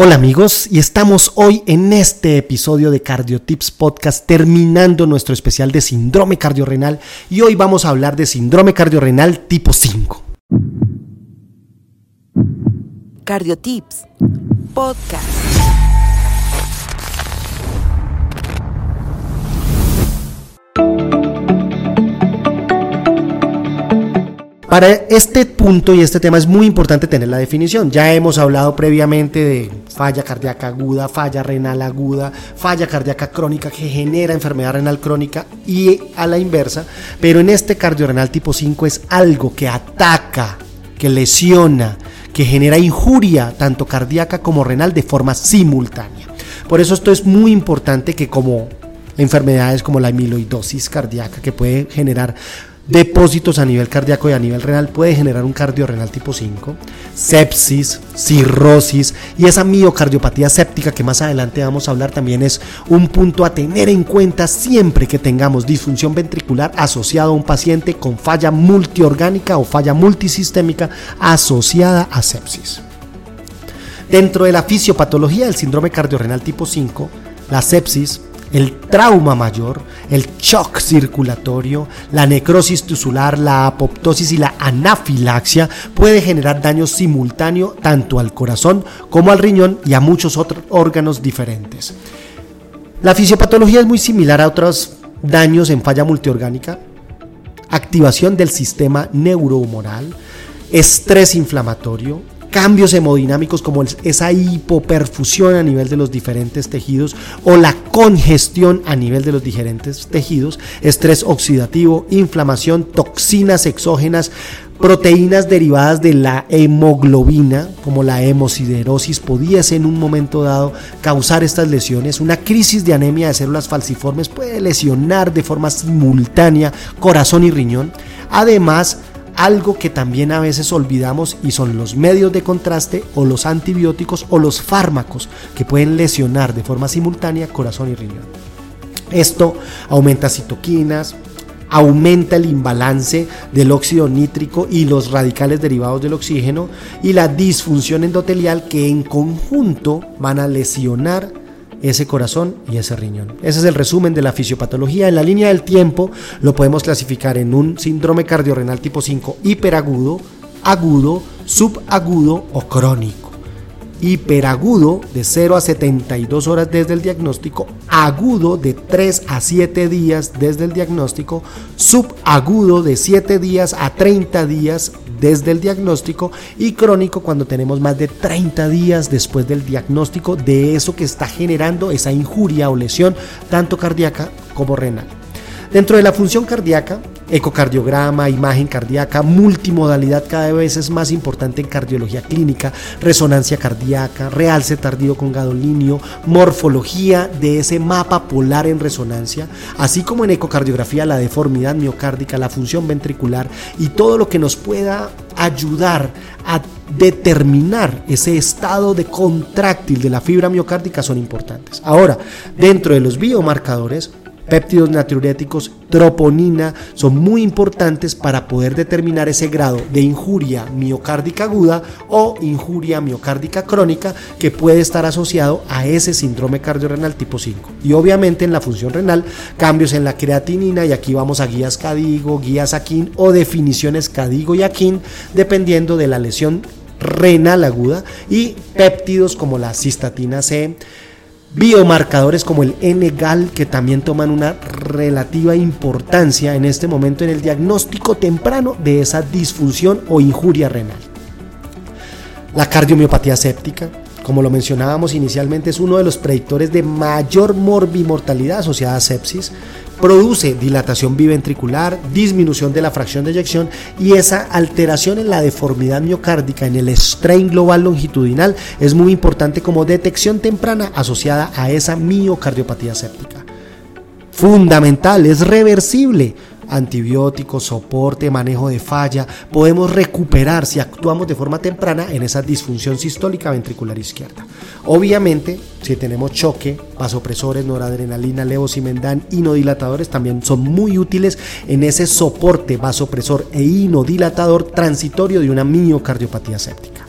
Hola amigos, y estamos hoy en este episodio de Cardiotips Podcast terminando nuestro especial de síndrome cardiorrenal y hoy vamos a hablar de síndrome cardiorrenal tipo 5. Cardiotips Podcast. Para este punto y este tema es muy importante tener la definición. Ya hemos hablado previamente de falla cardíaca aguda, falla renal aguda, falla cardíaca crónica que genera enfermedad renal crónica y a la inversa, pero en este cardiorrenal tipo 5 es algo que ataca, que lesiona, que genera injuria tanto cardíaca como renal de forma simultánea. Por eso esto es muy importante que como enfermedades como la amiloidosis cardíaca que puede generar depósitos a nivel cardíaco y a nivel renal puede generar un cardiorrenal tipo 5, sepsis, cirrosis y esa miocardiopatía séptica que más adelante vamos a hablar también es un punto a tener en cuenta siempre que tengamos disfunción ventricular asociado a un paciente con falla multiorgánica o falla multisistémica asociada a sepsis. Dentro de la fisiopatología del síndrome cardiorrenal tipo 5, la sepsis el trauma mayor, el shock circulatorio, la necrosis tusular, la apoptosis y la anafilaxia puede generar daño simultáneo tanto al corazón como al riñón y a muchos otros órganos diferentes. La fisiopatología es muy similar a otros daños en falla multiorgánica, activación del sistema neurohumoral, estrés inflamatorio, cambios hemodinámicos como esa hipoperfusión a nivel de los diferentes tejidos o la congestión a nivel de los diferentes tejidos, estrés oxidativo, inflamación, toxinas exógenas, proteínas derivadas de la hemoglobina, como la hemosiderosis, podías en un momento dado causar estas lesiones. Una crisis de anemia de células falciformes puede lesionar de forma simultánea corazón y riñón. Además, algo que también a veces olvidamos y son los medios de contraste o los antibióticos o los fármacos que pueden lesionar de forma simultánea corazón y riñón. Esto aumenta citoquinas, aumenta el imbalance del óxido nítrico y los radicales derivados del oxígeno y la disfunción endotelial que en conjunto van a lesionar ese corazón y ese riñón. Ese es el resumen de la fisiopatología. En la línea del tiempo lo podemos clasificar en un síndrome cardiorrenal tipo 5 hiperagudo, agudo, subagudo o crónico hiperagudo de 0 a 72 horas desde el diagnóstico, agudo de 3 a 7 días desde el diagnóstico, subagudo de 7 días a 30 días desde el diagnóstico y crónico cuando tenemos más de 30 días después del diagnóstico de eso que está generando esa injuria o lesión tanto cardíaca como renal. Dentro de la función cardíaca ecocardiograma, imagen cardíaca, multimodalidad cada vez es más importante en cardiología clínica, resonancia cardíaca, realce tardío con gadolinio, morfología de ese mapa polar en resonancia, así como en ecocardiografía la deformidad miocárdica, la función ventricular y todo lo que nos pueda ayudar a determinar ese estado de contráctil de la fibra miocárdica son importantes. Ahora, dentro de los biomarcadores, péptidos natriuréticos, troponina, son muy importantes para poder determinar ese grado de injuria miocárdica aguda o injuria miocárdica crónica que puede estar asociado a ese síndrome cardiorrenal tipo 5. Y obviamente en la función renal, cambios en la creatinina, y aquí vamos a guías CADIGO, guías AKIN o definiciones CADIGO y AKIN, dependiendo de la lesión renal aguda, y péptidos como la cistatina C, biomarcadores como el N-GAL que también toman una relativa importancia en este momento en el diagnóstico temprano de esa disfunción o injuria renal. La cardiomiopatía séptica, como lo mencionábamos inicialmente, es uno de los predictores de mayor morbimortalidad asociada a sepsis produce dilatación biventricular, disminución de la fracción de eyección y esa alteración en la deformidad miocárdica, en el strain global longitudinal, es muy importante como detección temprana asociada a esa miocardiopatía séptica. Fundamental, es reversible antibióticos, soporte, manejo de falla, podemos recuperar si actuamos de forma temprana en esa disfunción sistólica ventricular izquierda. Obviamente, si tenemos choque, vasopresores, noradrenalina, levosimendan, inodilatadores también son muy útiles en ese soporte vasopresor e inodilatador transitorio de una miocardiopatía séptica.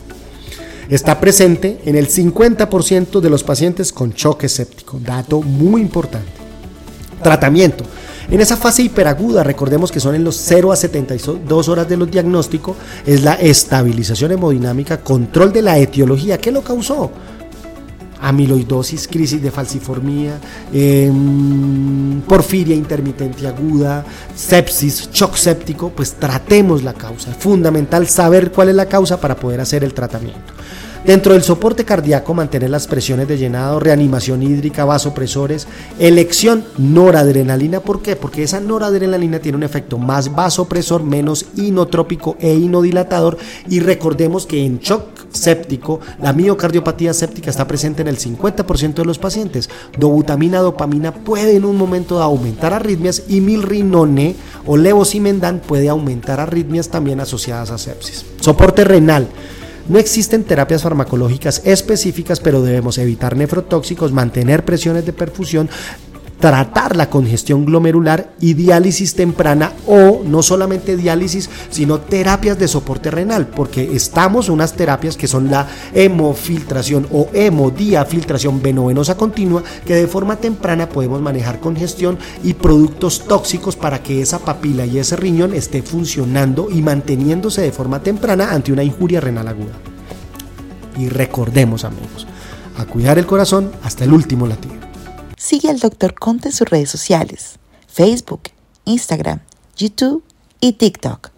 Está presente en el 50% de los pacientes con choque séptico, dato muy importante. Tratamiento. En esa fase hiperaguda, recordemos que son en los 0 a 72 horas de los diagnósticos, es la estabilización hemodinámica, control de la etiología. ¿Qué lo causó? amiloidosis, crisis de falciformía, em, porfiria intermitente aguda, sepsis, shock séptico, pues tratemos la causa. Es fundamental saber cuál es la causa para poder hacer el tratamiento. Dentro del soporte cardíaco, mantener las presiones de llenado, reanimación hídrica, vasopresores, elección noradrenalina. ¿Por qué? Porque esa noradrenalina tiene un efecto más vasopresor, menos inotrópico e inodilatador. Y recordemos que en shock séptico, la miocardiopatía séptica está presente en el 50% de los pacientes. Dobutamina, dopamina puede en un momento aumentar arritmias y milrinone o levosimendan puede aumentar arritmias también asociadas a sepsis. Soporte renal. No existen terapias farmacológicas específicas, pero debemos evitar nefrotóxicos, mantener presiones de perfusión, tratar la congestión glomerular y diálisis temprana o no solamente diálisis, sino terapias de soporte renal, porque estamos unas terapias que son la hemofiltración o hemodiafiltración venovenosa continua, que de forma temprana podemos manejar congestión y productos tóxicos para que esa papila y ese riñón esté funcionando y manteniéndose de forma temprana ante una injuria renal aguda. Y recordemos amigos, a cuidar el corazón hasta el último latido. Sigue al Dr. Conte en sus redes sociales, Facebook, Instagram, YouTube y TikTok.